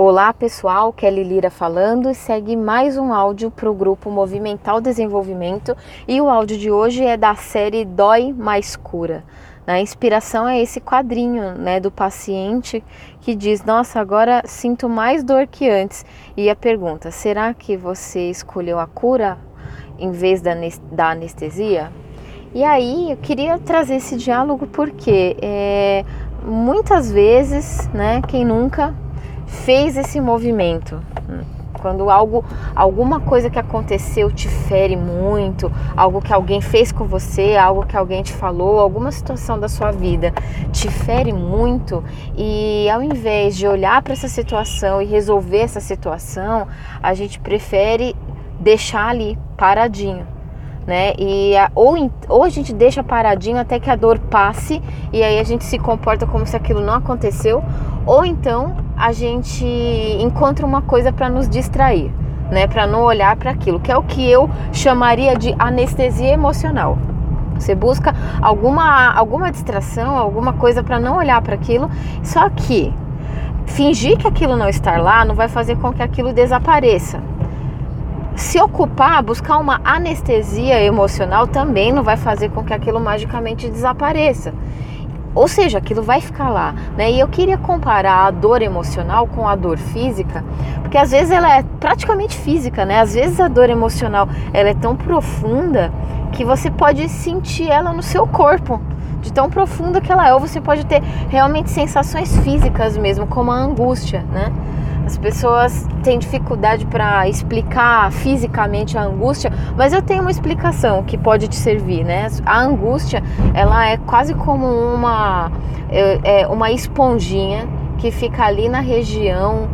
Olá pessoal, Kelly Lira falando e segue mais um áudio para o grupo Movimental Desenvolvimento e o áudio de hoje é da série Dói Mais Cura. A inspiração é esse quadrinho né, do paciente que diz: Nossa, agora sinto mais dor que antes. E a pergunta: será que você escolheu a cura em vez da, da anestesia? E aí eu queria trazer esse diálogo porque é, muitas vezes, né, quem nunca fez esse movimento. Quando algo, alguma coisa que aconteceu te fere muito, algo que alguém fez com você, algo que alguém te falou, alguma situação da sua vida te fere muito e ao invés de olhar para essa situação e resolver essa situação, a gente prefere deixar ali paradinho né? E a, ou, ou a gente deixa paradinho até que a dor passe e aí a gente se comporta como se aquilo não aconteceu, ou então a gente encontra uma coisa para nos distrair, né? Para não olhar para aquilo, que é o que eu chamaria de anestesia emocional. Você busca alguma, alguma distração, alguma coisa para não olhar para aquilo, só que fingir que aquilo não está lá não vai fazer com que aquilo desapareça se ocupar, buscar uma anestesia emocional também não vai fazer com que aquilo magicamente desapareça. Ou seja, aquilo vai ficar lá, né? E eu queria comparar a dor emocional com a dor física, porque às vezes ela é praticamente física, né? Às vezes a dor emocional ela é tão profunda que você pode sentir ela no seu corpo, de tão profunda que ela é, ou você pode ter realmente sensações físicas mesmo, como a angústia, né? As pessoas têm dificuldade para explicar fisicamente a angústia, mas eu tenho uma explicação que pode te servir, né? A angústia, ela é quase como uma, é, é uma esponjinha que fica ali na região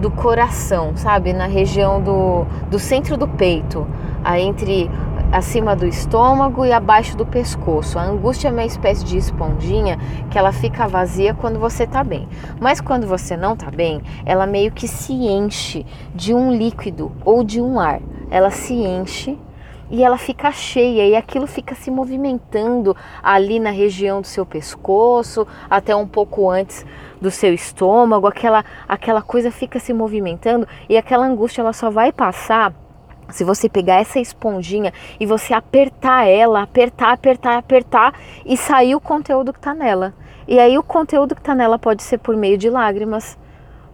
do coração, sabe? Na região do, do centro do peito, entre acima do estômago e abaixo do pescoço. A angústia é uma espécie de esponjinha que ela fica vazia quando você está bem. Mas quando você não está bem, ela meio que se enche de um líquido ou de um ar. Ela se enche e ela fica cheia e aquilo fica se movimentando ali na região do seu pescoço, até um pouco antes do seu estômago, aquela aquela coisa fica se movimentando e aquela angústia ela só vai passar se você pegar essa esponjinha e você apertar ela, apertar, apertar, apertar e sair o conteúdo que está nela. E aí o conteúdo que está nela pode ser por meio de lágrimas,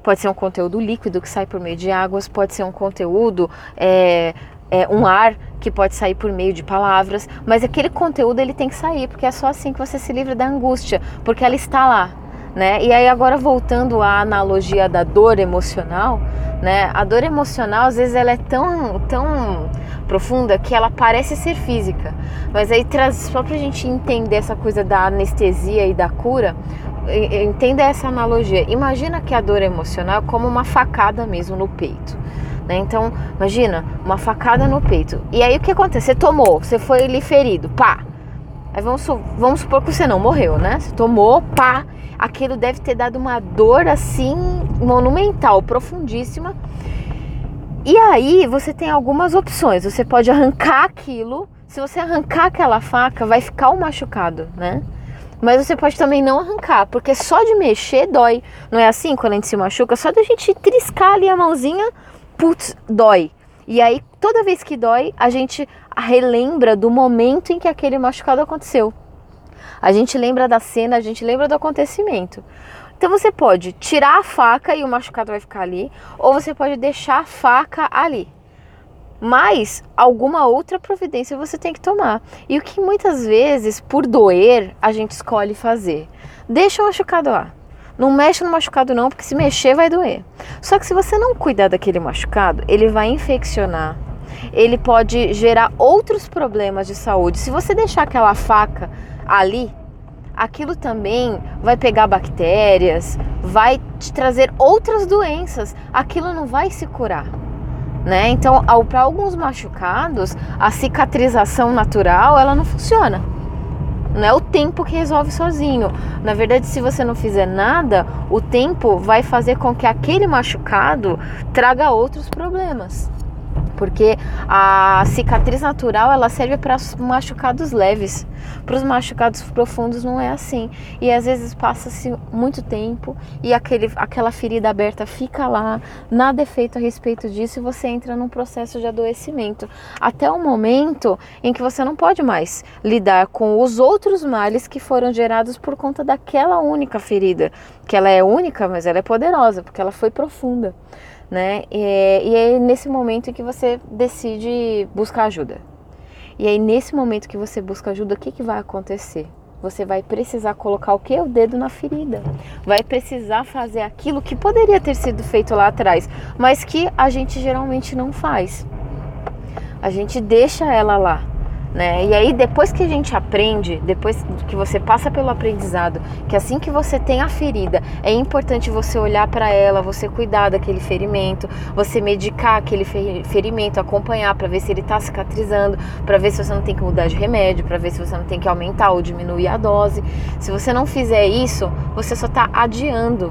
pode ser um conteúdo líquido que sai por meio de águas, pode ser um conteúdo, é, é, um ar que pode sair por meio de palavras, mas aquele conteúdo ele tem que sair, porque é só assim que você se livra da angústia, porque ela está lá, né? E aí agora voltando à analogia da dor emocional, né? A dor emocional às vezes ela é tão tão profunda que ela parece ser física, mas aí traz só a gente entender essa coisa da anestesia e da cura, entenda essa analogia. Imagina que a dor emocional é como uma facada mesmo no peito. Né? Então, imagina uma facada no peito. E aí o que acontece? Você tomou, você foi ali ferido, pá. Vamos, vamos supor que você não morreu, né? Você tomou, pá aquilo deve ter dado uma dor assim monumental, profundíssima. E aí você tem algumas opções. Você pode arrancar aquilo. Se você arrancar aquela faca, vai ficar o machucado, né? Mas você pode também não arrancar, porque só de mexer dói. Não é assim quando a gente se machuca? Só de a gente triscar ali a mãozinha, putz, dói. E aí, toda vez que dói, a gente relembra do momento em que aquele machucado aconteceu. A gente lembra da cena, a gente lembra do acontecimento. Então você pode tirar a faca e o machucado vai ficar ali, ou você pode deixar a faca ali. Mas alguma outra providência você tem que tomar. E o que muitas vezes, por doer, a gente escolhe fazer? Deixa o machucado lá. Não mexe no machucado não, porque se mexer vai doer. Só que se você não cuidar daquele machucado, ele vai infeccionar. Ele pode gerar outros problemas de saúde. Se você deixar aquela faca ali, aquilo também vai pegar bactérias, vai te trazer outras doenças, aquilo não vai se curar. Né? Então, para alguns machucados, a cicatrização natural ela não funciona. Não é o tempo que resolve sozinho. Na verdade, se você não fizer nada, o tempo vai fazer com que aquele machucado traga outros problemas. Porque a cicatriz natural ela serve para machucados leves, para os machucados profundos não é assim. E às vezes passa-se muito tempo e aquele, aquela ferida aberta fica lá, nada é feito a respeito disso e você entra num processo de adoecimento. Até o momento em que você não pode mais lidar com os outros males que foram gerados por conta daquela única ferida, que ela é única, mas ela é poderosa porque ela foi profunda né? E, e é nesse momento que você decide buscar ajuda. E aí nesse momento que você busca ajuda, o que, que vai acontecer? Você vai precisar colocar o que? O dedo na ferida. Vai precisar fazer aquilo que poderia ter sido feito lá atrás, mas que a gente geralmente não faz. A gente deixa ela lá né? E aí depois que a gente aprende, depois que você passa pelo aprendizado, que assim que você tem a ferida, é importante você olhar para ela, você cuidar daquele ferimento, você medicar aquele ferimento, acompanhar para ver se ele está cicatrizando, para ver se você não tem que mudar de remédio, para ver se você não tem que aumentar ou diminuir a dose. Se você não fizer isso, você só está adiando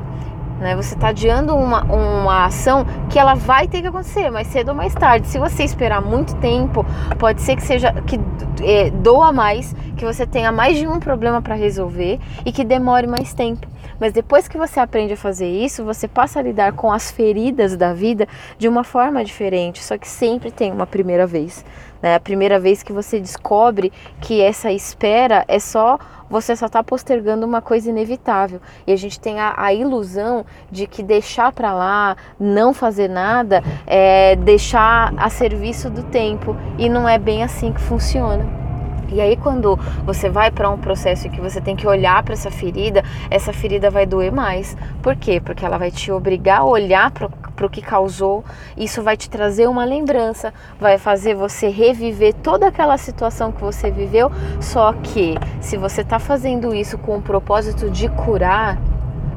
né? Você está adiando uma, uma ação que ela vai ter que acontecer mais cedo ou mais tarde. Se você esperar muito tempo, pode ser que seja que é, doa mais, que você tenha mais de um problema para resolver e que demore mais tempo. Mas depois que você aprende a fazer isso, você passa a lidar com as feridas da vida de uma forma diferente. Só que sempre tem uma primeira vez. Né? A primeira vez que você descobre que essa espera é só você só está postergando uma coisa inevitável. E a gente tem a, a ilusão de que deixar para lá, não fazer nada, é deixar a serviço do tempo. E não é bem assim que funciona. E aí quando você vai para um processo que você tem que olhar para essa ferida, essa ferida vai doer mais. Por quê? Porque ela vai te obrigar a olhar para o que causou. Isso vai te trazer uma lembrança, vai fazer você reviver toda aquela situação que você viveu. Só que se você está fazendo isso com o propósito de curar,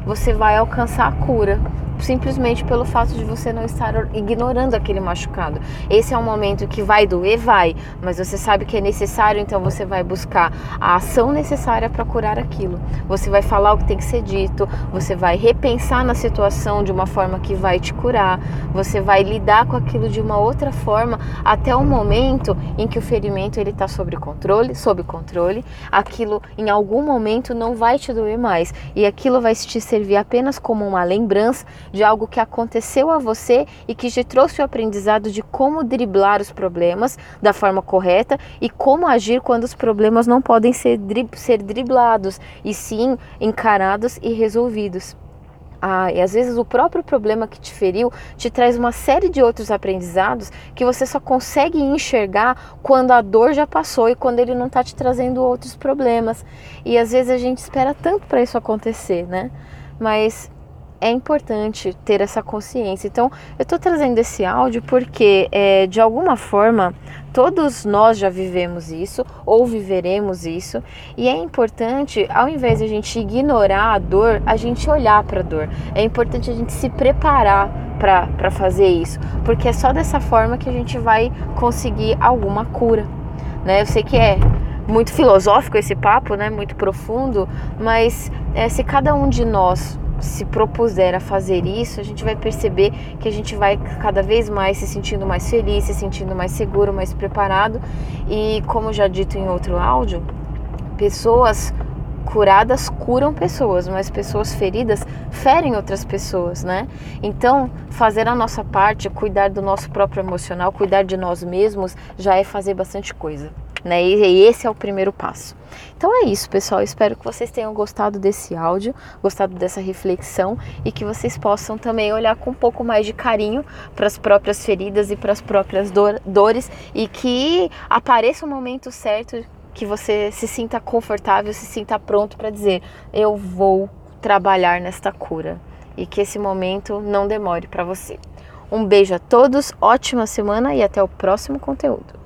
você vai alcançar a cura simplesmente pelo fato de você não estar ignorando aquele machucado. Esse é um momento que vai doer, vai, mas você sabe que é necessário, então você vai buscar a ação necessária para curar aquilo. Você vai falar o que tem que ser dito, você vai repensar na situação de uma forma que vai te curar, você vai lidar com aquilo de uma outra forma até o momento em que o ferimento ele está sob controle, sob controle, aquilo em algum momento não vai te doer mais e aquilo vai te servir apenas como uma lembrança de algo que aconteceu a você e que te trouxe o aprendizado de como driblar os problemas da forma correta e como agir quando os problemas não podem ser, ser driblados e sim encarados e resolvidos. Ah, e às vezes o próprio problema que te feriu te traz uma série de outros aprendizados que você só consegue enxergar quando a dor já passou e quando ele não está te trazendo outros problemas. E às vezes a gente espera tanto para isso acontecer, né? Mas é importante ter essa consciência. Então, eu estou trazendo esse áudio porque, é, de alguma forma, todos nós já vivemos isso ou viveremos isso, e é importante, ao invés de a gente ignorar a dor, a gente olhar para a dor. É importante a gente se preparar para fazer isso, porque é só dessa forma que a gente vai conseguir alguma cura. Né? Eu sei que é muito filosófico esse papo, né? muito profundo, mas é, se cada um de nós se propuser a fazer isso, a gente vai perceber que a gente vai cada vez mais se sentindo mais feliz, se sentindo mais seguro, mais preparado. E como já dito em outro áudio, pessoas curadas curam pessoas, mas pessoas feridas ferem outras pessoas, né? Então, fazer a nossa parte, cuidar do nosso próprio emocional, cuidar de nós mesmos, já é fazer bastante coisa. Né? E esse é o primeiro passo. Então é isso, pessoal. Espero que vocês tenham gostado desse áudio, gostado dessa reflexão e que vocês possam também olhar com um pouco mais de carinho para as próprias feridas e para as próprias dor, dores e que apareça o momento certo que você se sinta confortável, se sinta pronto para dizer: eu vou trabalhar nesta cura e que esse momento não demore para você. Um beijo a todos, ótima semana e até o próximo conteúdo.